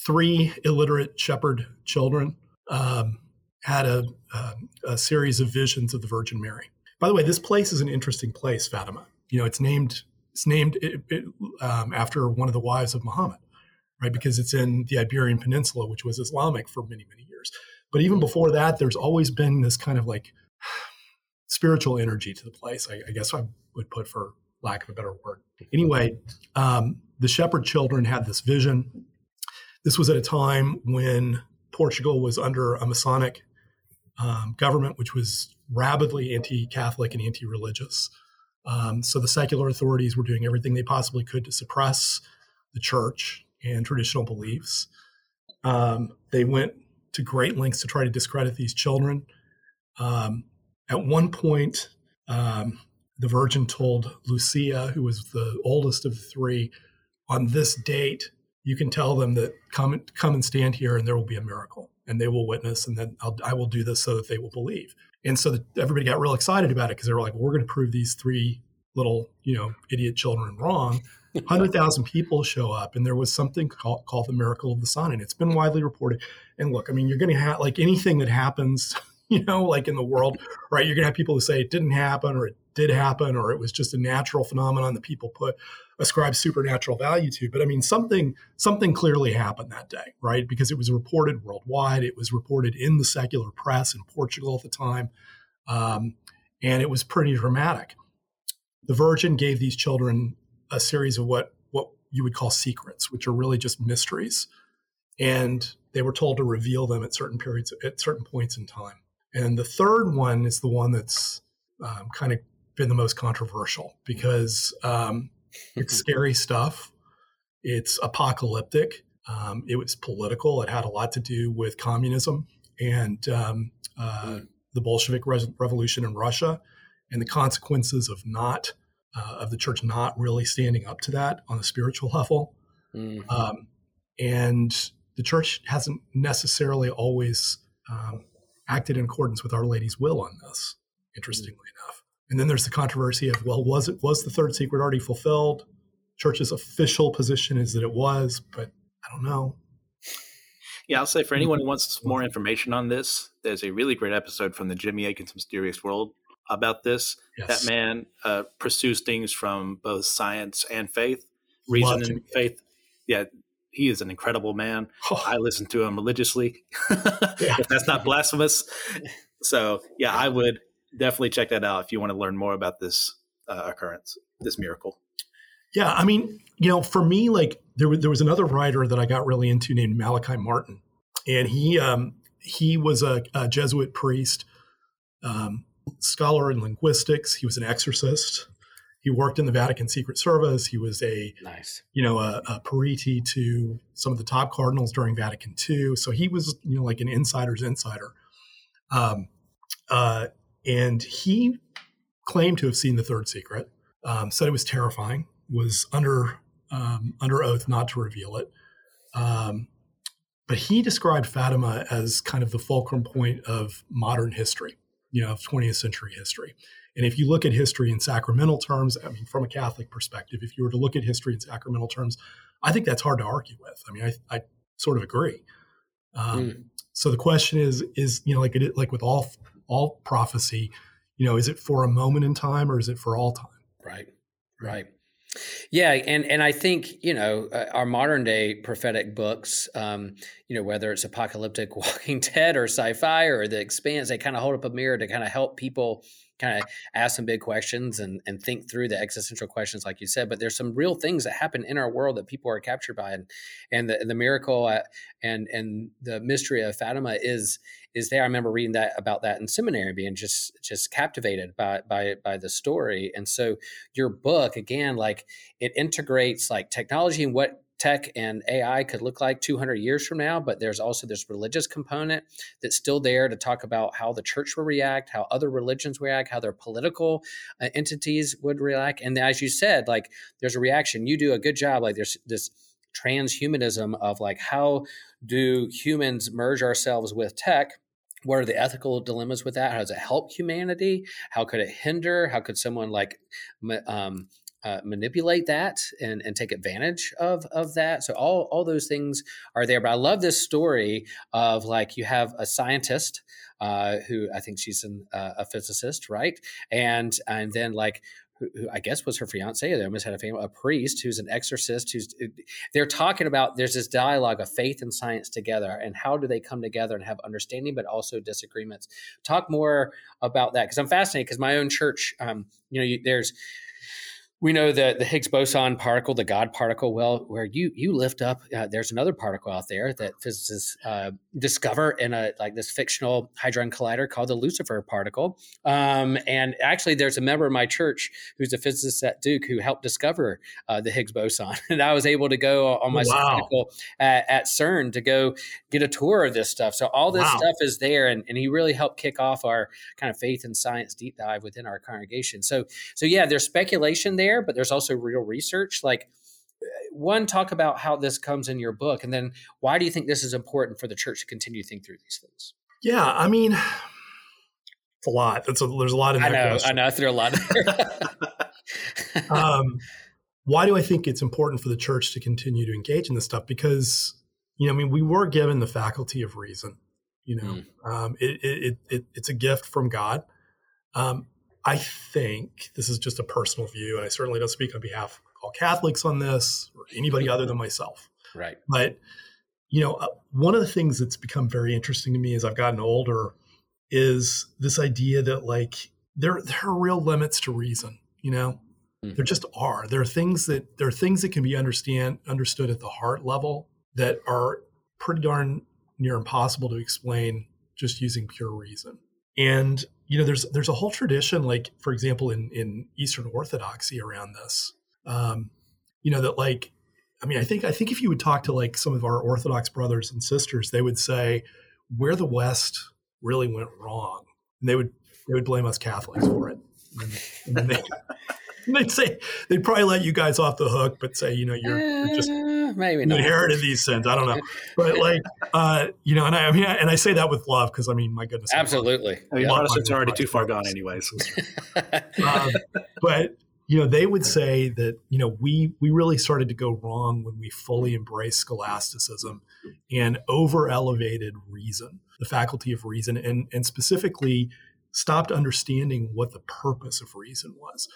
three illiterate shepherd children um, had a, um, a series of visions of the Virgin Mary. By the way, this place is an interesting place, Fatima. You know, it's named it's named it, it, um, after one of the wives of Muhammad, right? Because it's in the Iberian Peninsula, which was Islamic for many many years. But even before that, there's always been this kind of like spiritual energy to the place. I, I guess I would put for lack of a better word. Anyway, um, the shepherd children had this vision. This was at a time when Portugal was under a Masonic um, government, which was rabidly anti-Catholic and anti-religious. Um, so the secular authorities were doing everything they possibly could to suppress the church and traditional beliefs. Um, they went to great lengths to try to discredit these children. Um, at one point, um, the Virgin told Lucia, who was the oldest of the three, on this date, you can tell them that come come and stand here, and there will be a miracle, and they will witness, and then I'll, I will do this so that they will believe. And so everybody got real excited about it because they were like, well, "We're going to prove these three little, you know, idiot children wrong." Hundred thousand people show up, and there was something called, called the miracle of the sun, and it's been widely reported. And look, I mean, you're going to have like anything that happens, you know, like in the world, right? You're going to have people who say it didn't happen, or it did happen, or it was just a natural phenomenon that people put ascribe supernatural value to. But I mean, something something clearly happened that day, right? Because it was reported worldwide. It was reported in the secular press in Portugal at the time, um, and it was pretty dramatic. The Virgin gave these children a series of what what you would call secrets, which are really just mysteries, and they were told to reveal them at certain periods at certain points in time. And the third one is the one that's um, kind of been the most controversial because um, it's scary stuff. It's apocalyptic. Um, it was political. It had a lot to do with communism and um, uh, the Bolshevik Re- Revolution in Russia and the consequences of not uh, of the church not really standing up to that on a spiritual level.
Mm.
Um, and the church hasn't necessarily always um, acted in accordance with Our Lady's will on this. Interestingly mm-hmm. enough, and then there's the controversy of well, was it was the third secret already fulfilled? Church's official position is that it was, but I don't know.
Yeah, I'll say for anyone who wants more information on this, there's a really great episode from the Jimmy Akin's Mysterious World about this. Yes. That man uh, pursues things from both science and faith, reason and faith. Yeah, he is an incredible man. Oh. I listen to him religiously. yeah. if that's not blasphemous. So, yeah, I would definitely check that out if you want to learn more about this uh, occurrence, this miracle.
Yeah, I mean, you know, for me, like there was there was another writer that I got really into named Malachi Martin, and he um, he was a, a Jesuit priest, um, scholar in linguistics. He was an exorcist. He worked in the Vatican Secret Service. He was a
nice,
you know, a, a periti to some of the top cardinals during Vatican II. So he was, you know, like an insider's insider. Um, uh, and he claimed to have seen the third secret. Um, said it was terrifying. Was under um, under oath not to reveal it. Um, but he described Fatima as kind of the fulcrum point of modern history, you know, of 20th century history. And if you look at history in sacramental terms, I mean, from a Catholic perspective, if you were to look at history in sacramental terms, I think that's hard to argue with. I mean, I, I sort of agree. Um, mm. So the question is, is you know, like it, like with all all prophecy, you know, is it for a moment in time or is it for all time?
Right, right. Yeah, and and I think you know uh, our modern day prophetic books, um, you know whether it's apocalyptic Walking Dead or sci-fi or The Expanse, they kind of hold up a mirror to kind of help people kind of ask some big questions and, and think through the existential questions, like you said. But there's some real things that happen in our world that people are captured by, and and the, the miracle uh, and and the mystery of Fatima is is there. I remember reading that about that in seminary, being just just captivated by by by the story. And so your book again, like it integrates like technology and what tech and AI could look like 200 years from now, but there's also this religious component that's still there to talk about how the church will react, how other religions react, how their political uh, entities would react. And as you said, like there's a reaction. You do a good job. Like there's this transhumanism of like how do humans merge ourselves with tech what are the ethical dilemmas with that how does it help humanity how could it hinder how could someone like um, uh, manipulate that and, and take advantage of of that. So all all those things are there. But I love this story of like you have a scientist uh, who I think she's an, uh, a physicist, right? And and then like who, I guess was her fiance. They almost had a family, a priest who's an exorcist. Who's they're talking about. There's this dialogue of faith and science together, and how do they come together and have understanding, but also disagreements. Talk more about that because I'm fascinated. Because my own church, um, you know, you, there's we know that the Higgs boson particle, the God particle, well, where you you lift up, uh, there's another particle out there that physicists uh, discover in a like this fictional hadron collider called the Lucifer particle. Um, and actually, there's a member of my church who's a physicist at Duke who helped discover uh, the Higgs boson, and I was able to go on my wow. at, at, CERN to go get a tour of this stuff. So all this wow. stuff is there, and, and he really helped kick off our kind of faith and science deep dive within our congregation. So so yeah, there's speculation there there, but there's also real research. Like, one, talk about how this comes in your book, and then why do you think this is important for the church to continue to think through these things?
Yeah, I mean, it's a lot. That's a, there's a lot in
I
know,
question. I know. I threw a lot of
um, why do I think it's important for the church to continue to engage in this stuff? Because you know, I mean, we were given the faculty of reason. You know, mm. um, it, it, it, it's a gift from God. Um, I think this is just a personal view, and I certainly don't speak on behalf of all Catholics on this or anybody other than myself.
Right.
But, you know, uh, one of the things that's become very interesting to me as I've gotten older is this idea that, like, there, there are real limits to reason, you know? Mm-hmm. There just are. There are things that there are things that can be understand understood at the heart level that are pretty darn near impossible to explain just using pure reason. And you know, there's there's a whole tradition, like for example, in in Eastern Orthodoxy around this. Um, you know that like, I mean, I think I think if you would talk to like some of our Orthodox brothers and sisters, they would say where the West really went wrong, and they would they would blame us Catholics for it. And, and they, would say they'd probably let you guys off the hook, but say you know you're, you're just
Eh, maybe not.
inherited these sins. I don't know, but like, uh, you know, and I, I mean, and I say that with love because I mean, my goodness,
Absolutely.
I mean,
Yeah.
Protestants are already too far gone, anyways.
um, but you know they would say that you know we we really started to go wrong when we fully embraced scholasticism and over elevated reason the faculty of reason and and specifically stopped understanding what the purpose of reason was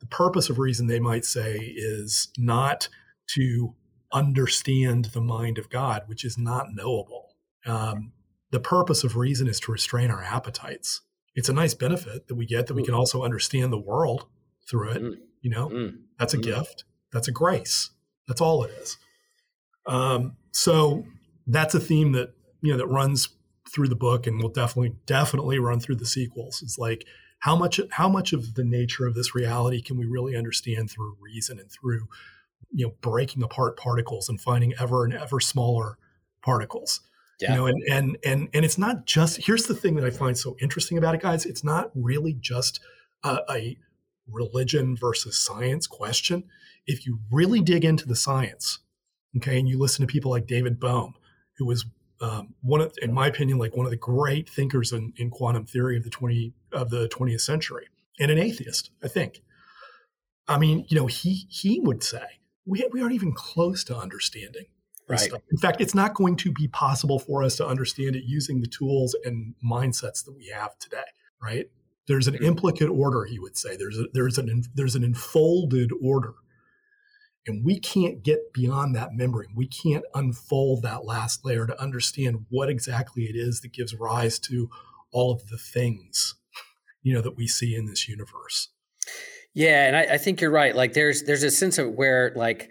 the purpose of reason they might say is not to understand the mind of god which is not knowable um, the purpose of reason is to restrain our appetites it's a nice benefit that we get that we can also understand the world through it.
Mm.
You know,
Mm.
that's a
Mm.
gift. That's a grace. That's all it is. Um, so that's a theme that you know that runs through the book and will definitely definitely run through the sequels. It's like how much how much of the nature of this reality can we really understand through reason and through you know breaking apart particles and finding ever and ever smaller particles?
Yeah.
you know and and and and it's not just here's the thing that i find so interesting about it guys. It's not really just a, a religion versus science question. If you really dig into the science okay and you listen to people like david bohm who was um, one of in my opinion like one of the great thinkers in, in quantum theory of the 20 of the 20th century and an atheist i think i mean you know he he would say we, we aren't even close to understanding
Right.
stuff. In fact, it's not going to be possible for us to understand it using the tools and mindsets that we have today, right? There's an
Mhm.
implicate order, he would say. There's a, there's an there's an enfolded order, and we can't get beyond that membrane. We can't unfold that last layer to understand what exactly it is that gives rise to all of the things, you know, that we see in this universe.
Yeah, and I, I think you're right. Like there's there's a sense of where like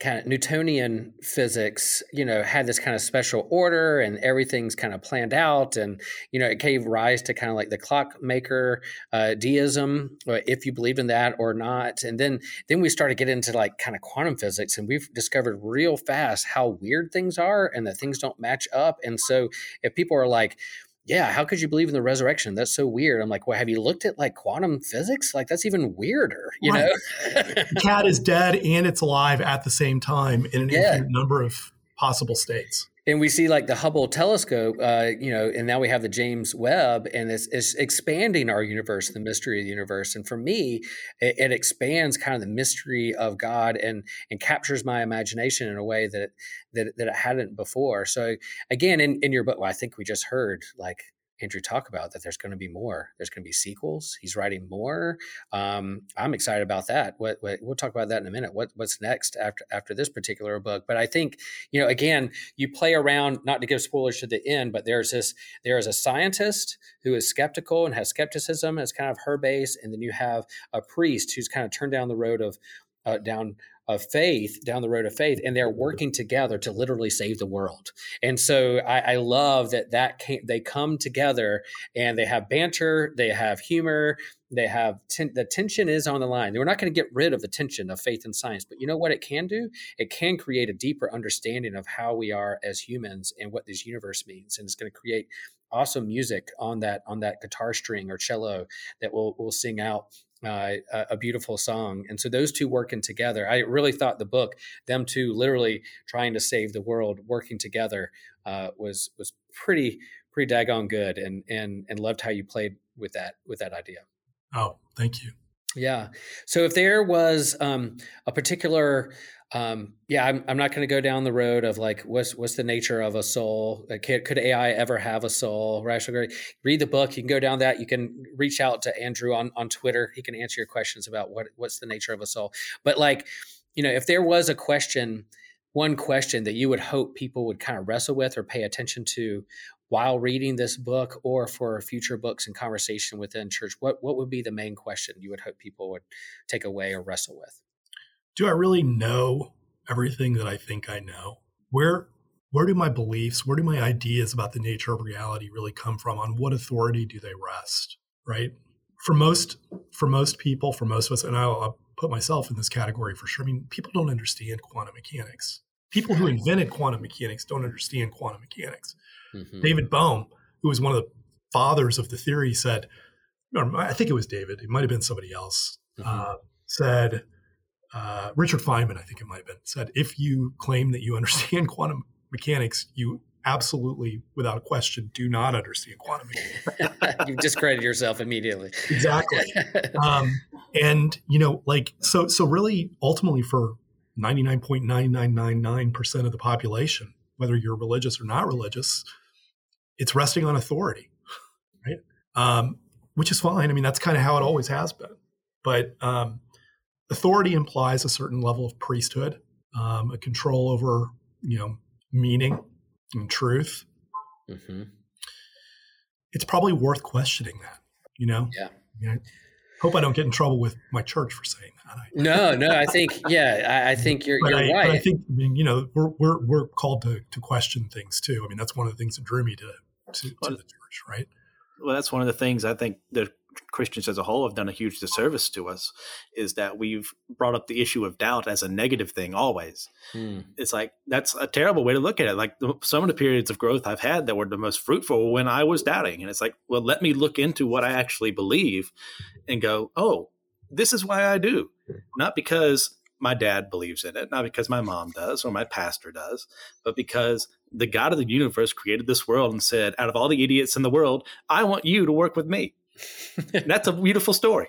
kind of Newtonian physics, you know, had this kind of special order and everything's kind of planned out, and you know, it gave rise to kind of like the clockmaker uh, deism, uh, if you believe in that or not. And then then we started getting into like kind of quantum physics, and we've discovered real fast how weird things are and that things don't match up. And so if people are like yeah, how could you believe in the resurrection? That's so weird. I'm like, well, have you looked at like quantum physics? Like that's even weirder, you
Right.
know?
The cat is dead and it's alive at the same time in an
Yeah.
infinite number of possible states.
And we see like the Hubble telescope, uh, you know, and now we have the James Webb, and it's, it's expanding our universe, the mystery of the universe. And for me, it, it expands kind of the mystery of God and and captures my imagination in a way that that that it hadn't before. So again, in in your book, well, I think we just heard like. Andrew talk about that there's going to be more. There's going to be sequels. He's writing more. Um, I'm excited about that. What, what we'll talk about that in a minute. What what's next after after this particular book? But I think you know again you play around not to give spoilers to the end but there's this there is a scientist who is skeptical and has skepticism as kind of her base and then you have a priest who's kind of turned down the road of uh, down of faith down the road of faith and they're working together to literally save the world. And so i, I love that that came, they come together and they have banter they have humor they have ten, the tension is on the line. We're not going to get rid of the tension of faith and science but you know what it can do? It can create a deeper understanding of how we are as humans and what this universe means and it's going to create awesome music on that on that guitar string or cello that will will sing out uh, a, beautiful song and so those two working together i really thought the book them two literally trying to save the world working together uh, was was pretty pretty daggone good and and and loved how you played with that with that idea
Oh, thank you.
Yeah. So if there was um, a particular, um, yeah, I'm, I'm not going to go down the road of like what's what's the nature of a soul? Could, could AI ever have a soul? Rational. Read the book. You can go down that. You can reach out to Andrew on on Twitter. He can answer your questions about what what's the nature of a soul. But like, you know, if there was a question, one question that you would hope people would kind of wrestle with or pay attention to while reading this book or for future books and conversation within church what what would be the main question you would hope people would take away or wrestle with
Do I really know everything that I think I know? Where where do my beliefs, where do my ideas about the nature of reality really come from? On what authority do they rest? Right? For most for most people, for most of us, and I'll, I'll put myself in this category for sure. I mean, people don't understand quantum mechanics. People who invented quantum mechanics don't understand quantum mechanics.
Mhm.
David Bohm, who was one of the fathers of the theory, said, or I think it was David, it might have been somebody else,
Mhm.
uh, said, uh, Richard Feynman, I think it might have been, said if you claim that you understand quantum mechanics, you absolutely, without a question, do not understand quantum
mechanics. You've discredited yourself immediately.
Exactly. um, and you know, like so, so really, ultimately, for ninety nine point nine nine nine nine percent of the population, whether you're religious or not religious, it's resting on authority, right? Um, which is fine. I mean, that's kind of how it always has been. But um, authority implies a certain level of priesthood, um, a control over, you know, meaning and truth. Mm-hmm. It's probably worth questioning that, you know?
Yeah.
I hope I don't get in trouble with my church for saying that.
no, no, I think, yeah, I, I think you're, you're
I,
right.
I think, I mean, you know, we're, we're, we're called to, to question things too. I mean, that's one of the things that drew me to, to, to the church, right?
Well, that's one of the things I think the Christians as a whole have done a huge disservice to us is that we've brought up the issue of doubt as a negative thing always. Hmm. It's like that's a terrible way to look at it. Like the, some of the periods of growth I've had that were the most fruitful when I was doubting, and it's like, well, let me look into what I actually believe and go, oh, this is why I do, not because my dad believes in it, not because my mom does or my pastor does, but because the God of the universe created this world and said, out of all the idiots in the world, I want you to work with me. that's a beautiful story.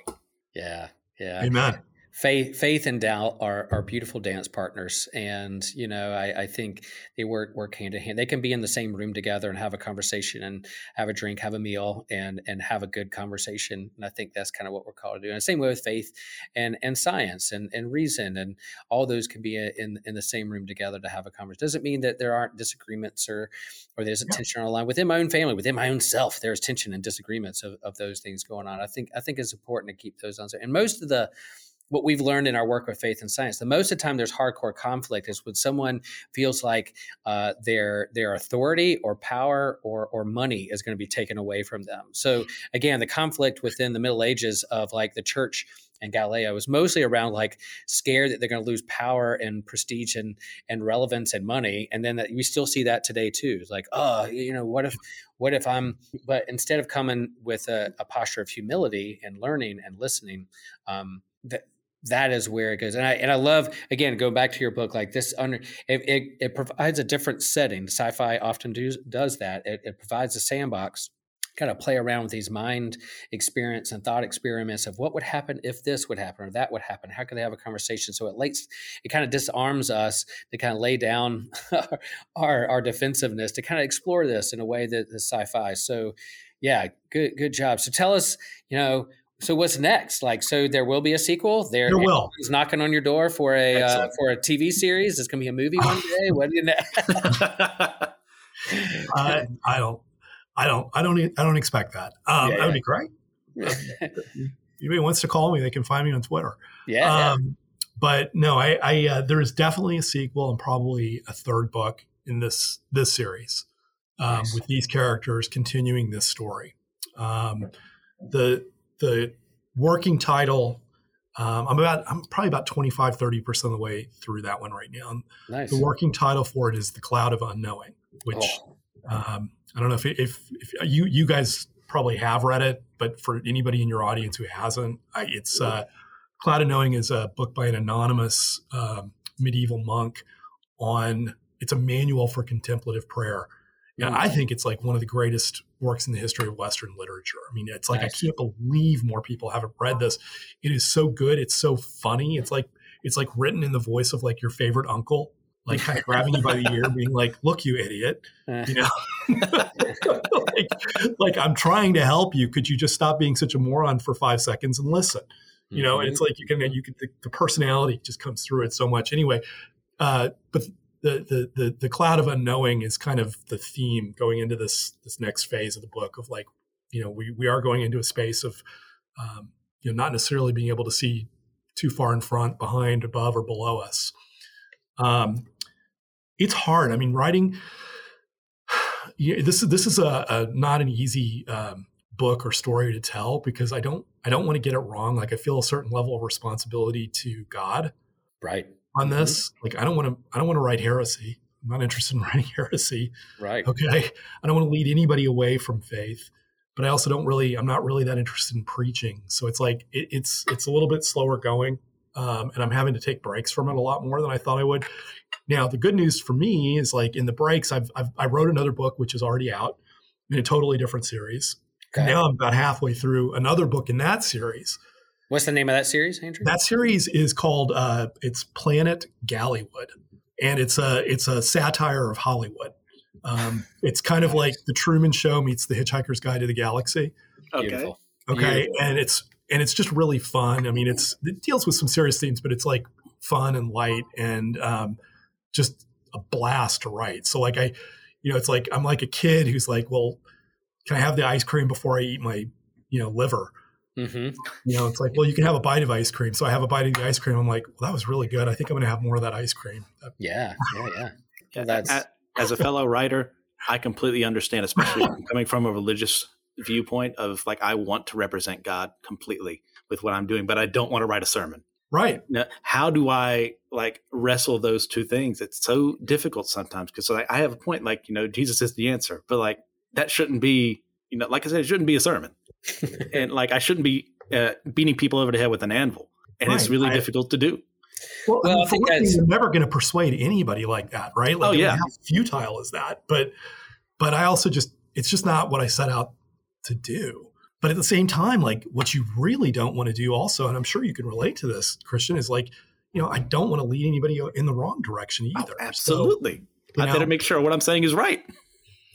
Yeah. Yeah.
Amen
faith faith and doubt are are beautiful dance partners and you know I, I, think they work work hand in hand. They can be in the same room together and have a conversation and have a drink have a meal and and have a good conversation and i think that's kind of what we're called to do. And the same way with faith and and science and and reason and all those can be in in the same room together to have a conversation doesn't mean that there aren't disagreements or or there's a tension on the line. Within my own family within my own self there's tension and disagreements of, of those things going on. I think i think it's important to keep those on and most of the what we've learned in our work with faith and science. The most of the time there's hardcore conflict is when someone feels like uh, their their authority or power or or money is going to be taken away from them. So again, the conflict within the Middle Ages of like the church and Galileo was mostly around like scared that they're going to lose power and prestige and and relevance and money, and then that we still see that today too. It's like, oh, you know, what if what if I'm? But instead of coming with a, a posture of humility and learning and listening, um, that that is where it goes. And I and I love again going back to your book like this under it it, it provides a different setting. Sci-fi often do, does that. It, it provides a sandbox kind of play around with these mind experience and thought experiments of what would happen if this would happen or that would happen how can they have a conversation so it lays it kind of disarms us to kind of lay down our, our defensiveness to kind of explore this in a way that is sci-fi so yeah good good job so tell us you know so what's next? Like, so there will be a sequel. There,
there will.
Is knocking on your door for a uh, for a TV series. It's going to be a movie one day. what do you know?
I, I don't, I don't, I don't, I don't expect that. Um, yeah, that would be great. Anybody wants to call me, they can find me on Twitter.
Yeah. Um, yeah.
But no, I, I uh, there is definitely a sequel and probably a third book in this this series um, nice. with these characters continuing this story. Um, the the working title um, i'm about i'm probably about 25 30% of the way through that one right now
nice.
the working title for it is the cloud of unknowing which oh. um, i don't know if, if, if you you guys probably have read it but for anybody in your audience who hasn't I, it's uh, cloud of knowing is a book by an anonymous um, medieval monk on it's a manual for contemplative prayer yeah, I think it's like one of the greatest works in the history of Western literature. I mean, it's like nice. I can't believe more people haven't read this. It is so good. It's so funny. It's like it's like written in the voice of like your favorite uncle, like kind of grabbing you by the ear, being like, "Look, you idiot," you know. like, like I'm trying to help you. Could you just stop being such a moron for five seconds and listen? You know, mm-hmm. and it's like you can you can the, the personality just comes through it so much. Anyway, uh, but the, the the cloud of unknowing is kind of the theme going into this this next phase of the book of like you know we we are going into a space of um, you know not necessarily being able to see too far in front, behind, above, or below us. Um, it's hard. I mean, writing. This is this is a, a not an easy um, book or story to tell because I don't I don't want to get it wrong. Like I feel a certain level of responsibility to God.
Right
on mm-hmm. this. Mm-hmm. Like I don't want to I don't want to write heresy. I'm not interested in writing heresy.
Right.
Okay. I don't want to lead anybody away from faith, but I also don't really I'm not really that interested in preaching. So it's like it, it's it's a little bit slower going. um, and I'm having to take breaks from it a lot more than I thought I would. Now, the good news for me is like in the breaks, I've, I've I wrote another book which is already out in a totally different series.
Okay.
Now I'm about halfway through another book in that series.
What's the name of that series, Andrew?
That series is called uh, it's Planet Gallywood, and it's a it's a satire of Hollywood. Um, it's kind of like the Truman Show meets the Hitchhiker's Guide to the Galaxy.
Okay.
Beautiful.
Okay,
Beautiful.
and it's and it's just really fun. I mean, it's it deals with some serious themes, but it's like fun and light and um, just a blast to write. So like I, you know, it's like I'm like a kid who's like, well, can I have the ice cream before I eat my you know liver?
Hmm
You know, it's like, well, you can have a bite of ice cream. So I have a bite of the ice cream. I'm like, well, that was really good. I think I'm going to have more of that ice cream.
Yeah, yeah, yeah.
Yeah,
That's-
a- as a fellow writer, I completely understand, especially coming from a religious viewpoint of like I want to represent God completely with what I'm doing, but I don't want to write a sermon.
Right.
Now, how do I like wrestle those two things? It's so difficult sometimes because like I have a point like you know Jesus is the answer, but like that shouldn't be you know like I said, it shouldn't be a sermon, and like I shouldn't be uh, beating people over the head with an anvil, and it's really
I-
difficult to do.
Well,
Well,
I mean,
I think
one thing,
that's-
you're never going to persuade anybody like that, right? Like,
Oh,
I mean,
yeah.
how futile is that? But, but I also just, it's just not what I set out to do. But at the same time, like what you really don't want to do also, and I'm sure you can relate to this, Christian, is like, you know, I don't want to lead anybody in the wrong direction
Oh,
either. So,
absolutely.
you
I
know-
better make sure what I'm saying is right.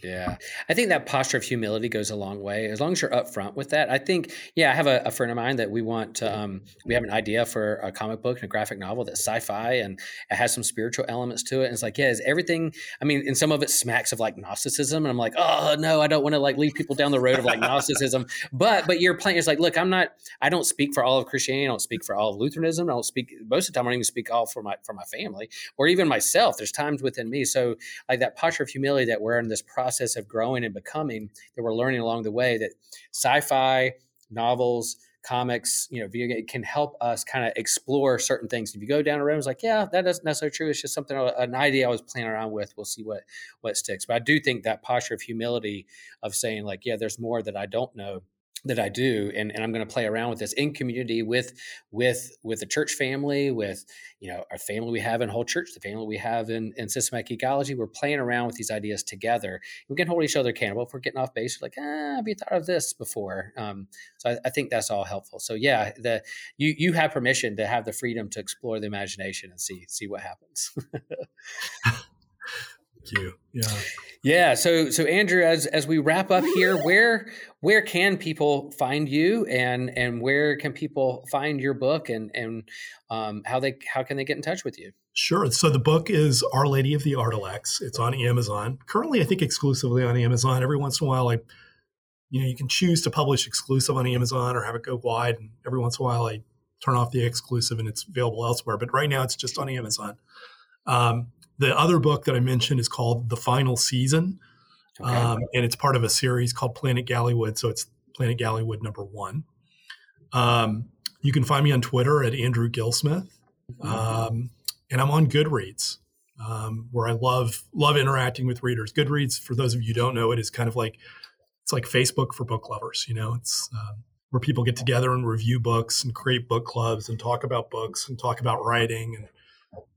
Yeah. I think that posture of humility goes a long way. As long as you're upfront with that. I think, yeah, I have a, a friend of mine that we want to, um, we have an idea for a comic book and a graphic novel that's sci-fi and it has some spiritual elements to it. And it's like, yeah, is everything, I mean, and some of it smacks of like Gnosticism. And I'm like, oh no, I don't want to like lead people down the road of like Gnosticism. But, but you're playing, it's like, look, I'm not, I don't speak for all of Christianity. I don't speak for all of Lutheranism. I don't speak, most of the time, I don't even speak all for my, for my family or even myself. There's times within me. So like that posture of humility that we're in this process of growing and becoming that we're learning along the way that sci-fi novels comics you know video game can help us kind of explore certain things. If you go down a road it's like yeah that isn't necessarily true it's just something an idea i was playing around with we'll see what what sticks. But i do think that posture of humility of saying like yeah there's more that i don't know that I do, and, and I'm going to play around with this in community with with with the church family, with you know our family we have in whole church, the family we have in, in Systematic Geekology. We're playing around with these ideas together. We can hold each other accountable if we're getting off base. Like, ah, have you thought of this before? Um, so I, I think that's all helpful. So yeah, the you you have permission to have the freedom to explore the imagination and see see what happens.
Thank you. Yeah.
Yeah. So so Andrew, as as we wrap up here, where where can people find you and and where can people find your book and and um, how they how can they get in touch with you?
Sure. So the book is Our Lady of the Artilects. It's on Amazon. Currently, I think exclusively on Amazon. Every once in a while, I, you know, you can choose to publish exclusive on Amazon or have it go wide. And every once in a while, I turn off the exclusive and it's available elsewhere. But right now, it's just on Amazon. Um, the other book that I mentioned is called The Final Season,
Okay.
um, and it's part of a series called Planet Gallywood. So it's Planet Gallywood number one. Um, you can find me on Twitter at Andrew Gillsmith, um, and I'm on Goodreads, um, where I love love interacting with readers. Goodreads, for those of you who don't know, it is kind of like it's like Facebook for book lovers. You know, it's um, where people get together and review books and create book clubs and talk about books and talk about writing and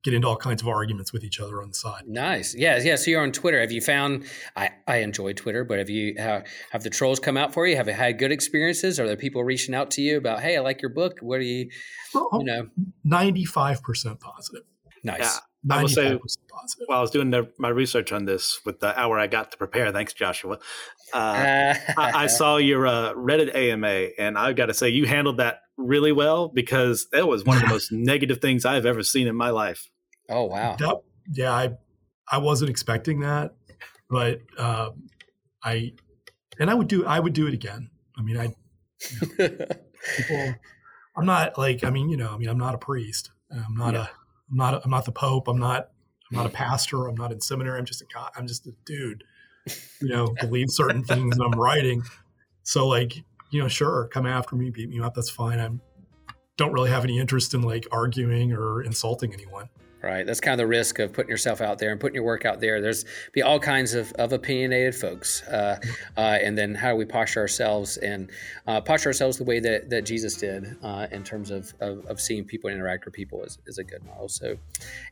get into all kinds of arguments with each other on the side.
Nice. Yeah, yeah. So you're on Twitter. Have you found? I I enjoy Twitter, but have you have, have the trolls come out for you? Have you had good experiences? Are there people reaching out to you about, hey, I like your book. What do you,
Well,
you know?
ninety-five percent positive.
Nice.
Yeah. I will say-
positive.
While I was doing the, my research on this with the hour I got to prepare, thanks, Joshua. Uh, I, I saw your uh, Reddit AMA, and I've got to say, you handled that really well because that was one of the most negative things I've ever seen in my life.
oh wow.
That- yeah, I I wasn't expecting that, but um, I and I would do I would do it again. I mean, I people. I'm not like I mean, you know, I mean, I'm not a priest. I'm not
Yeah.
a I'm not a, I'm not the pope. I'm not I'm not a pastor. I'm not in seminary. I'm just a guy. I'm just a dude. You know, believe certain things I'm writing. So like, you know, sure, come after me, beat me up. That's fine. I'm don't really have any interest in like arguing or insulting anyone.
Right? That's kind of the risk of putting yourself out there and putting your work out there. There's be all kinds of, of opinionated folks, uh, uh, and then how do we posture ourselves and uh, posture ourselves the way that, that Jesus did uh, in terms of, of, of, seeing people interact with people is, is a good model. So,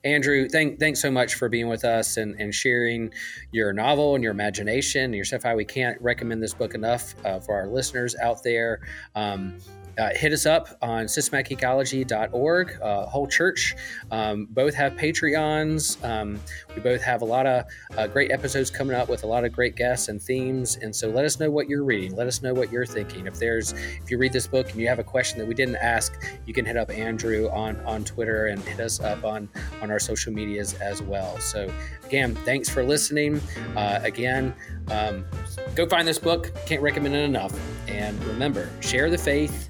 Andrew, thank, thanks so much for being with us and, and sharing your novel and your imagination and your stuff. How we can't recommend this book enough uh, for our listeners out there. Um, uh, hit us up on systematicgeekology.org. Uh, whole church um, both have Patreons. Um, we both have a lot of uh, great episodes coming up with a lot of great guests and themes. And so let us know what you're reading. Let us know what you're thinking. If there's if you read this book and you have a question that we didn't ask, you can hit up Andrew on on Twitter and hit us up on on our social medias as well. So again, thanks for listening. Uh, again, um, go find this book. Can't recommend it enough. And remember, share the faith